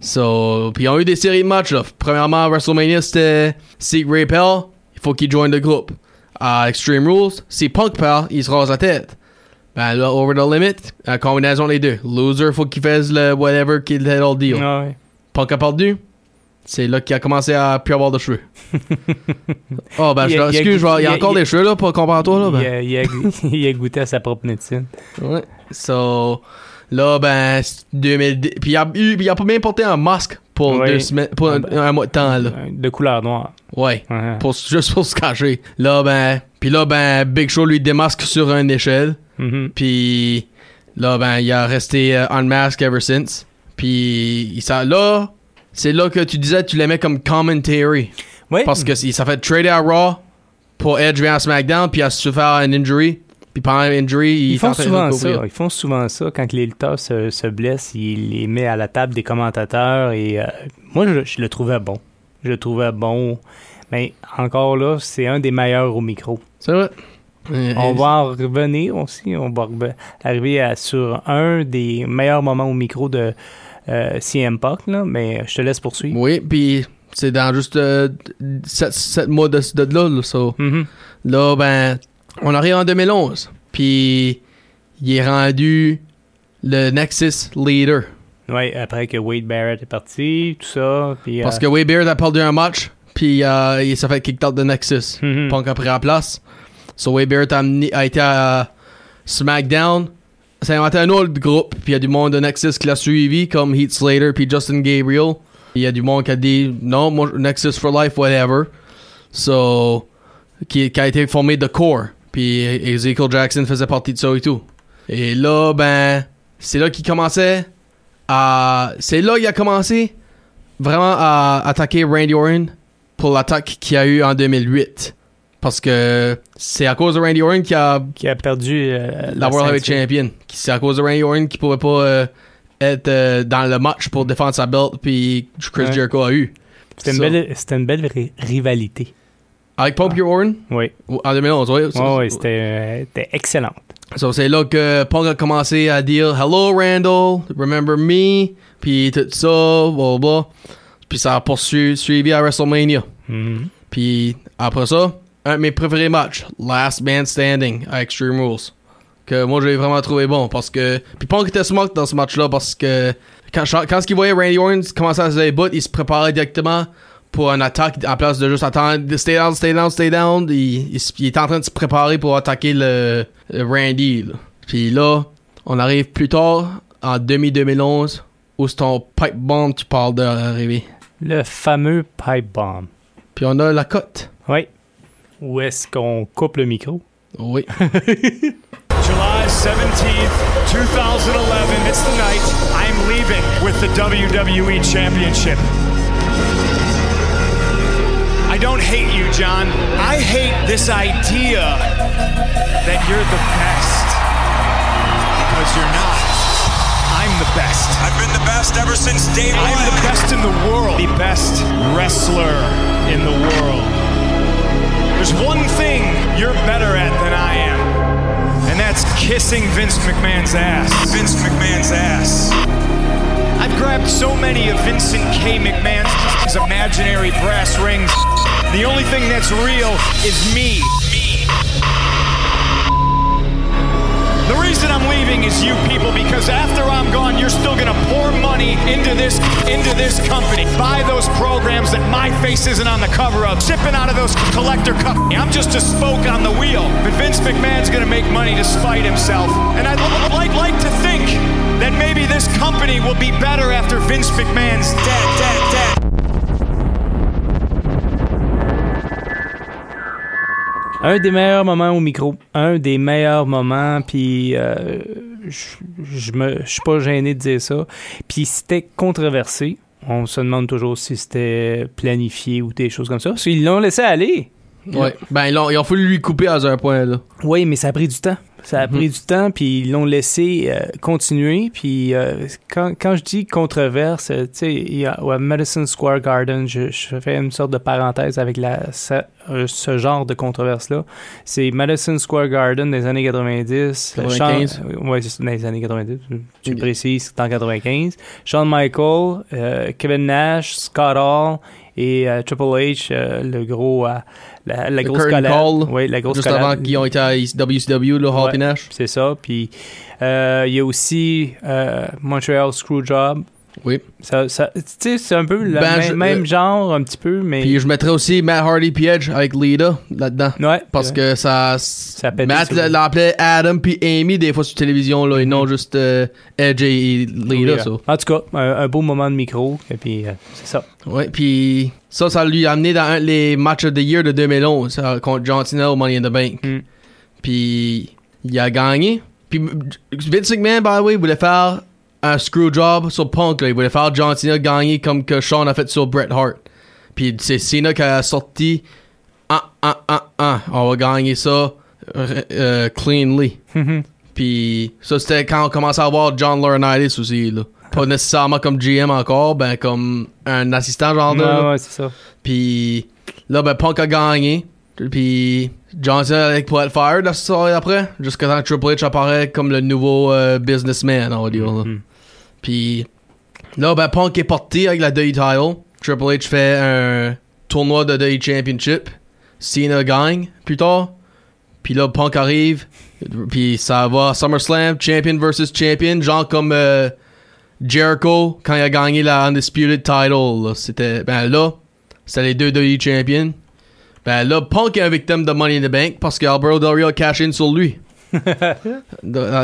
so, puis ils ont eu des séries de matchs. Là. Premièrement, à WrestleMania, c'était si Ray Pell, il faut qu'il join le groupe. À Extreme Rules, si Punk perd, il se rase la tête. Ben là, Over the Limit, la combinaison des deux. Loser, faut qu'il fasse le whatever qu'il dans le deal. Ah ouais. Punk a perdu. C'est là qu'il a commencé à plus avoir de cheveux. oh, ben, Il je, a- a excuse, il y a il a- encore il a- des cheveux, là, pour comparer à toi, là. Il, Ben. a, il, a, a goûté à sa propre médecine. Ouais. So, là, ben, c'est 2010. Puis il a, il a pas bien porté un masque pour Ouais. deux semaines, pour un, Ah ben. un mois de temps, là. De couleur noire. Ouais. Ouais. Pour, juste pour se cacher. Là, ben, puis là, ben, Big Show lui démasque sur une échelle. Mhm. Puis là, ben, il a resté euh, unmasked ever since. Puis il là, c'est là que tu disais que tu l'aimais comme commentary. Ouais. Parce que s'est fait trader à Raw pour Edge vient à SmackDown, puis il a souffert un injury. Puis pendant l'injury, il Ils font souvent ça. Ils font souvent ça quand les lutteurs se, se blessent. Ils les mettent à la table des commentateurs. Et euh, moi, je, je le trouvais bon. Je le trouvais bon. Mais encore là, c'est un des meilleurs au micro. C'est vrai. Euh, On va en revenir aussi. On va arriver à- sur un des meilleurs moments au micro de euh, CM Punk. Là, mais je te laisse poursuivre. Oui, puis c'est dans juste 7 mois de, de là. là, so. Mhm. Là, ben, on arrive en 2011. Puis il est rendu le Nexus Leader. Ouais, après que Wade Barrett est parti, tout ça. Puis, Parce euh, que Wade Beard a perdu un match, puis euh, il s'est fait kick out de Nexus. Mhm. Punk a pris la place. So Beard a, été à SmackDown. Inventé un autre groupe, puis il y a du monde de Nexus qui l'a suivi, comme Heath Slater, puis Justin Gabriel. Il y a du monde qui a dit non, Nexus for life, whatever. So, qui, qui a été formé de Core. Puis Ezekiel Jackson faisait partie de ça et tout. Et là, ben, c'est là qu'il commençait à. C'est là qu'il a commencé vraiment à attaquer Randy Orton pour l'attaque qu'il y a eu en 2008. Parce que c'est à cause de Randy Orton qui a qui a perdu euh, la World Heavyweight. Champion. C'est à cause de Randy Orton qui pouvait pas euh, être euh, dans le match pour défendre sa belt, puis Chris Ouais. Jericho a eu. C'était une, une belle ri- rivalité. Avec Punk et Orton? Oui. ou- en 2011, oui. Ouais, ouais, c'était, euh, c'était excellent. So, c'est là que Punk a commencé à dire Hello Randall, remember me, puis tout ça, blah blah. Puis ça a poursuivi suivi à WrestleMania. Mhm. Puis après ça, un de mes préférés matchs, Last Man Standing à Extreme Rules. Que moi j'ai vraiment trouvé bon parce que. Puis Punk était smart dans ce match-là parce que quand, quand il voyait Randy Orton commencer à se débattre, il se préparait directement pour une attaque en place de juste attendre de stay down, stay down, stay down. Il, il, il est en train de se préparer pour attaquer le, le Randy. là. Puis là, on arrive plus tard en demi-2011 où c'est ton pipe bomb tu parles d'arriver. Le fameux pipe bomb. Puis on a la cote. Oui. Où est-ce qu'on coupe le micro? Oui. July 17th, 2011. It's the night I'm leaving with the WWE Championship. I don't hate you, John. I hate this idea that you're the best. Because you're not. I'm the best. I've been the best ever since day one. I'm the best in the world. The best wrestler in the world. There's one thing you're better at than I am, and that's kissing Vince McMahon's ass. Vince McMahon's ass. I've grabbed so many of Vincent K. McMahon's imaginary brass rings. The only thing that's real is me. The reason I'm leaving is you people because after I'm gone, you're still gonna pour money into this into this company. Buy those programs that my face isn't on the cover of. Sipping out of those collector cups. I'm just a spoke on the wheel. But Vince McMahon's gonna make money to spite himself. And I'd like like to think that maybe this company will be better after Vince McMahon's dead, dead, dead. Un des meilleurs moments au micro. Un des meilleurs moments, puis euh, je je suis pas gêné de dire ça. Puis c'était controversé. On se demande toujours si c'était planifié ou des choses comme ça. Parce qu'ils l'ont laissé aller. Ouais. Ben, ils ont, ils ont fallu lui couper à un point, là. Oui, mais ça a pris du temps. Ça a Mhm. pris du temps, puis ils l'ont laissé euh, continuer. Puis euh, quand, quand je dis controverse, euh, tu sais, Madison Square Garden, je, je fais une sorte de parenthèse avec la, ça- ce genre de controverse-là. C'est Madison Square Garden des années 90. euh, 95. Shawn- ouais, c'est dans les années 90. Tu précises, c'est en 95. Shawn Michaels, euh, Kevin Nash, Scott Hall et Triple H, le gros, la, la grosse collab. call, Oui, la grosse Juste collab. avant qu'ils ont été à WCW, là, Hall Ouais. C'est ça. Puis euh, il y a aussi euh, Montreal Screwjob. Oui. Ça, ça, tu sais, c'est un peu le Ben, même, je- même euh, genre, un petit peu, mais. Puis je mettrais aussi Matt Hardy puis Edge avec Lita là-dedans. ouais. Parce ouais. que ça. Ça Matt l'appelait Adam puis Amy des fois sur télévision, là, et non juste euh, Edge et Lita, ça. En tout cas, un, un beau moment de micro. Et puis, euh, c'est ça. Ouais, puis ça, ça lui a amené dans un les matchs of the year de 2011 euh, contre John Cena au Money in the Bank. Mm. Puis il a gagné. Puis Vince McMahon, by the way, voulait faire un screw job sur Punk. Là. Il voulait faire John Cena gagner comme que Sean a fait sur Bret Hart. Puis c'est Cena qui a sorti ah, ah, ah, ah, on va gagner ça euh, cleanly. Puis ça, c'était quand on commençait à voir John Laurinaitis aussi. Là. Pas nécessairement comme GM encore, ben comme un assistant genre de. Ouais, là. ouais, c'est ça. Puis là, ben Punk a gagné. Puis Johnson avec pour être fired la soirée après. Jusqu'à temps que Triple H apparaît comme le nouveau euh, businessman, on va dire. Puis là, ben Punk est parti avec la WWE title. Triple H fait un tournoi de WWE Championship. Cena gagne plus tard. Puis là, Punk arrive. Puis ça va SummerSlam, champion versus champion. Genre comme euh, Jericho quand il a gagné la Undisputed title. C'était. Ben là, c'était les deux WWE champions. Ben là, Punk est victime de Money in the Bank parce que Alberto Del Rio a cash in sur lui.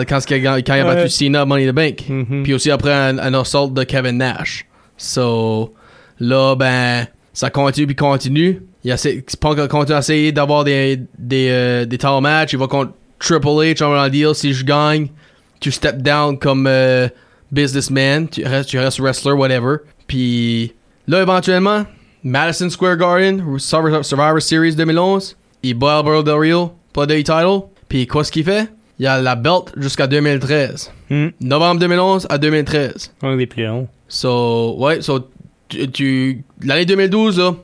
Quand, il a, quand il a battu. Cena Money in the Bank. Mhm. Puis aussi après un, un assault de Kevin Nash. So, là, ben, ça continue puis continue. Il essaie, Punk a continué à essayer d'avoir des, des, euh, des title matchs. Il va contre Triple H on va dire si je gagne, tu step down comme euh, businessman, tu restes, tu restes wrestler, whatever. Puis là, éventuellement, Madison Square Garden, Survivor, Survivor Series 2011, il bat Alberto Del Rio pour le title. Puis quoi ce qu'il fait? Il a la belt jusqu'à 2013. Hmm. Novembre 2011 à 2013. Un des plus longs. So, ouais, so, tu, tu- l'année 2012, là,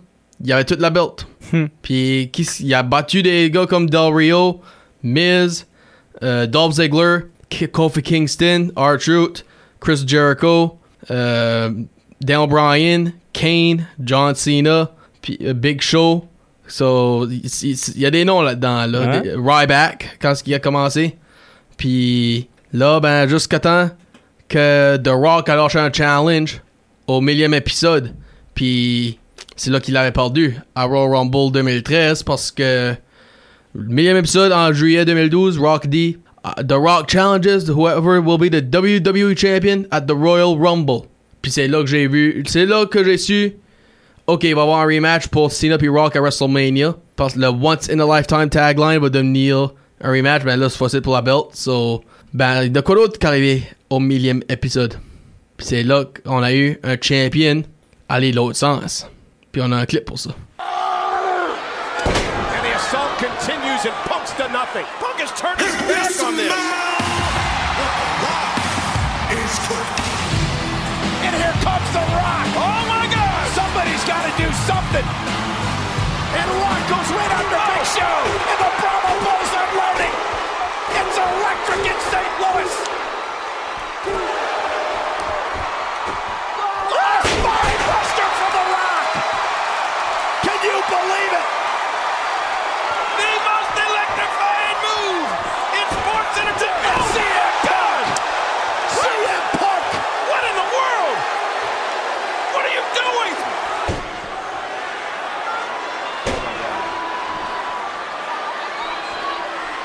il y avait toute la belt. Hmm. Puis, qui il a battu des gars comme Del Rio, Miz, euh, Dolph Ziggler, Kofi Kingston, R-Truth, Chris Jericho, euh, Dan Bryan, Kane, John Cena, puis euh, Big Show. So, il y a des noms là-dedans, là. Des- Ryback, quand il a commencé. Puis là, ben, jusqu'à temps que The Rock a lâché un challenge au millième épisode. Puis c'est là qu'il avait perdu à Royal Rumble 2013 parce que le millième épisode en juillet 2012, Rock dit uh, The Rock challenges whoever will be the WWE champion at the Royal Rumble. Puis c'est là que j'ai vu, c'est là que j'ai su OK, il va y avoir un rematch pour Cena puis Rock à WrestleMania. Parce que le Once in a Lifetime tagline va devenir un rematch. Ben là, c'est facile pour la belt. So, ben, de quoi d'autre qu'arriver au millième épisode? Puis c'est là qu'on a eu un champion aller l'autre sens. Puis on a un clip pour ça. And the assault continues and Punk's done nothing. Punk has turned his back on this. Something. And Rock goes right under Big Show. And the Brahma Bulls are loading. It's electric in St. Louis. A spine buster for The Rock. Can you believe it? The most electrifying move in sports entertainment. And CM Punk! CM Punk! What in the world? What are you doing?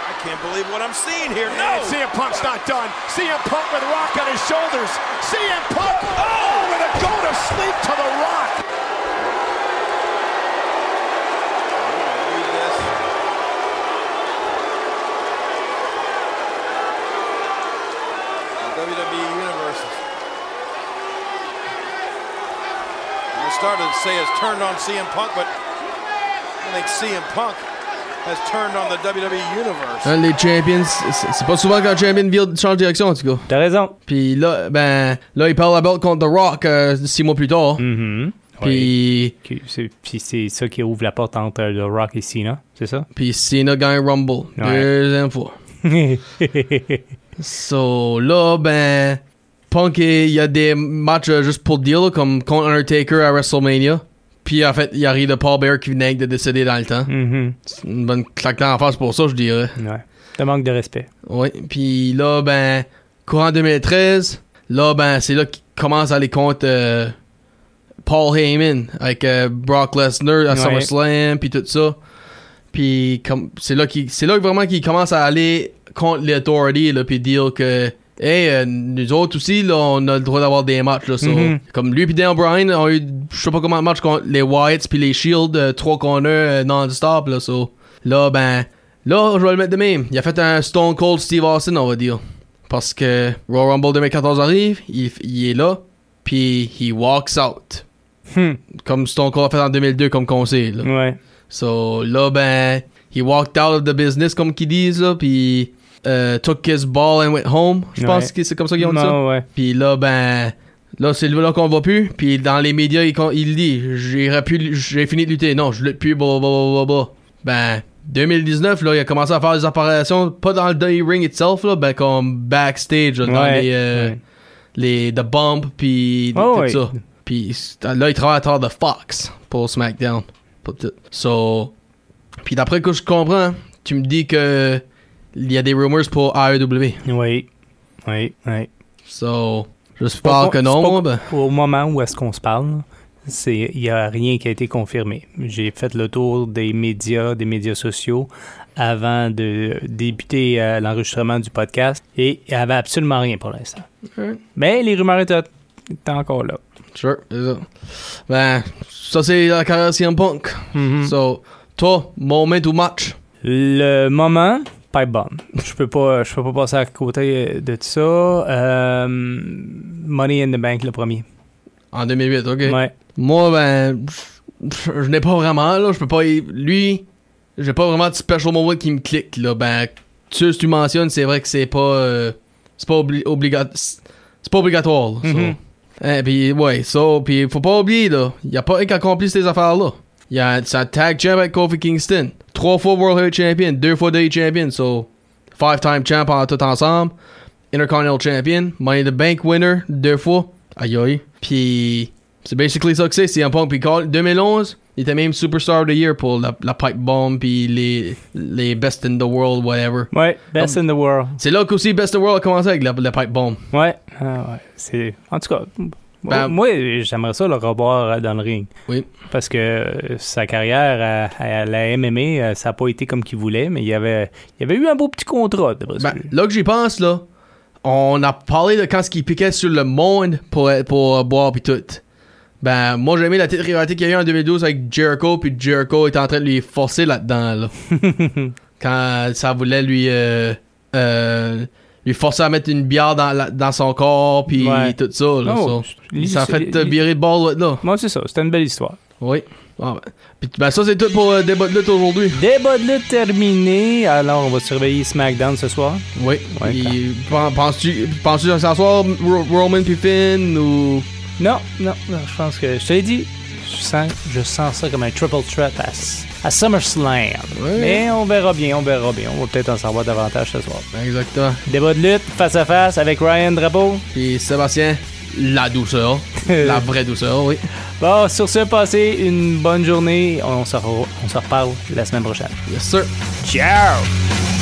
I can't believe what I'm seeing here. No! And CM Punk's not done. CM Punk with Rock on his shoulders. CM Punk, oh, with a go to sleep to the Rock. Read this. The WWE Universe. I started to say has turned on CM Punk, but I think CM Punk Hein, les champions, c'est pas souvent qu'un champion vire- change de direction, en tout cas. T'as raison. Puis là, ben, là, il parle la belt contre The Rock euh, six mois plus tard. Mhm. Puis, c'est- ça qui ouvre la porte entre le Rock et Cena, c'est ça? puis Cena gagne Rumble. Ouais. Deuxième fois. So, là, ben, Punk, il y a des matchs euh, juste pour dire, là, comme contre Undertaker à WrestleMania. Puis, en fait, il arrive de Paul Bear qui venait de décéder dans le temps. Mhm. C'est une bonne claque en face pour ça, je dirais. Ouais. Ça manque de respect. Oui, puis là, ben, courant 2013, là, ben, c'est là qu'il commence à aller contre euh, Paul Heyman avec euh, Brock Lesnar à Ouais. SummerSlam, puis tout ça. Puis comme c'est là qu'il c'est là vraiment qu'il commence à aller contre l'autorité là puis dire que hey euh, nous autres aussi là on a le droit d'avoir des matchs là so, Mhm. comme lui puis Dan Bryan ont eu je sais pas comment de matchs contre les Wyatts puis les Shield euh, trois corners euh, non-stop là so. là ben là je vais le mettre de même il a fait un Stone Cold Steve Austin on va dire parce que Royal Rumble 2014 arrive il, il est là puis he walks out Hmm. comme Stone Cold a fait en 2002 comme conseil là Ouais. So là, ben, he walked out of the business, comme qu'ils disent, là, puis euh, took his ball and went home. Je Ouais. pense que c'est comme ça qu'ils ont dit ça. Ouais. Puis là, ben, là, c'est là qu'on voit plus. Puis dans les médias, il, il dit, j'ai pu, j'ai fini de lutter. Non, je lutte plus, blablabla. Ben, 2019, là, il a commencé à faire des apparitions, pas dans le WWE ring itself, là, ben, comme backstage, là, dans les, euh, ouais. les, The Bump, puis Oh, tout ouais. ça. Puis là, il travaille à travers de Fox pour SmackDown. Pour tout. So, puis d'après ce que je comprends, tu me dis que il y a des rumors pour AEW. Oui. Oui, oui. So, j'espère que non, ben. Au moment où est-ce qu'on se parle, c'est il y a rien qui a été confirmé. J'ai fait le tour des médias, des médias sociaux avant de débuter euh, l'enregistrement du podcast et il n'y avait absolument rien pour l'instant. Mais les rumeurs étaient, étaient encore là. Sure, c'est ça. Ben, ça c'est la carrière CM Punk. Mhm. So, toi, moment ou match? Le moment, pipe bomb. Je peux pas, je peux pas passer à côté de tout ça. Euh, Money in the Bank le premier. En 2008, ok. Ouais. Moi, ben, je je n'ai pas vraiment, là. Je peux pas. y- Lui, j'ai pas vraiment de special moment qui me clique, là. Ben, tu, tu mentionnes, c'est vrai que c'est pas. euh, c'est pas obli obliga- C'est pas obligatoire, là, ça. Mhm. Hein, puis, ouais, ça. Puis, faut pas oublier, là. Y a pas un qui accomplit ces affaires-là. Y a c'est un tag champ avec Kofi Kingston. Trois fois World Heavyweight Champion, deux fois Day Champion, so. Five-time champ en tout ensemble. Intercontinental Champion. Money in the Bank winner, deux fois. Aïe aïe. Puis, C'est basically ça que c'est, CM Punk. Puis quand- 2011, il était même Superstar of the Year pour la, la pipe bomb, puis les, les Best in the World, whatever. Ouais, best in the world. C'est là qu'aussi Best in the World a commencé avec la, la pipe bomb. Ouais, ah ouais. C'est... En tout cas, Ben- moi, j'aimerais ça le revoir dans le ring. Oui. Parce que euh, sa carrière à, à la MMA, euh, ça n'a pas été comme qu'il voulait, mais il y avait, il avait eu un beau petit contrat. ce Ben, là que j'y pense, là, on a parlé de quand ce qui piquait sur le monde pour, pour boire puis tout. Ben, moi, j'ai aimé la petite rivalité qu'il y a eu en 2012 avec Jericho, puis Jericho était en train de lui forcer là-dedans, là. quand ça voulait lui, euh, euh, lui forcer à mettre une bière dans, la- dans son corps, puis Ouais. tout ça, là. Oh, ça. Ça a fait euh, virer de bord, là. Moi, c'est ça. C'était une belle histoire. Oui. Ah, ben. Puis, ben, ça, c'est tout pour le débat de lutte aujourd'hui. Débat de lutte terminé. Alors, on va surveiller SmackDown ce soir. Oui. Ouais, Puis, pen- penses-tu penses-tu Ro- Roman puis Finn ou? Non, non, non, je pense que. Je te l'ai dit, je sens, je sens ça comme un triple threat à, à SummerSlam. Mais on verra bien, on verra bien. On va peut-être en savoir davantage ce soir. Exactement. Débat de lutte face à face avec Ryan Drapeau. Puis Sébastien, la douceur. la vraie douceur, oui. Bon, sur ce, passez une bonne journée. On se, on se reparle la semaine prochaine. Yes, sir. Ciao!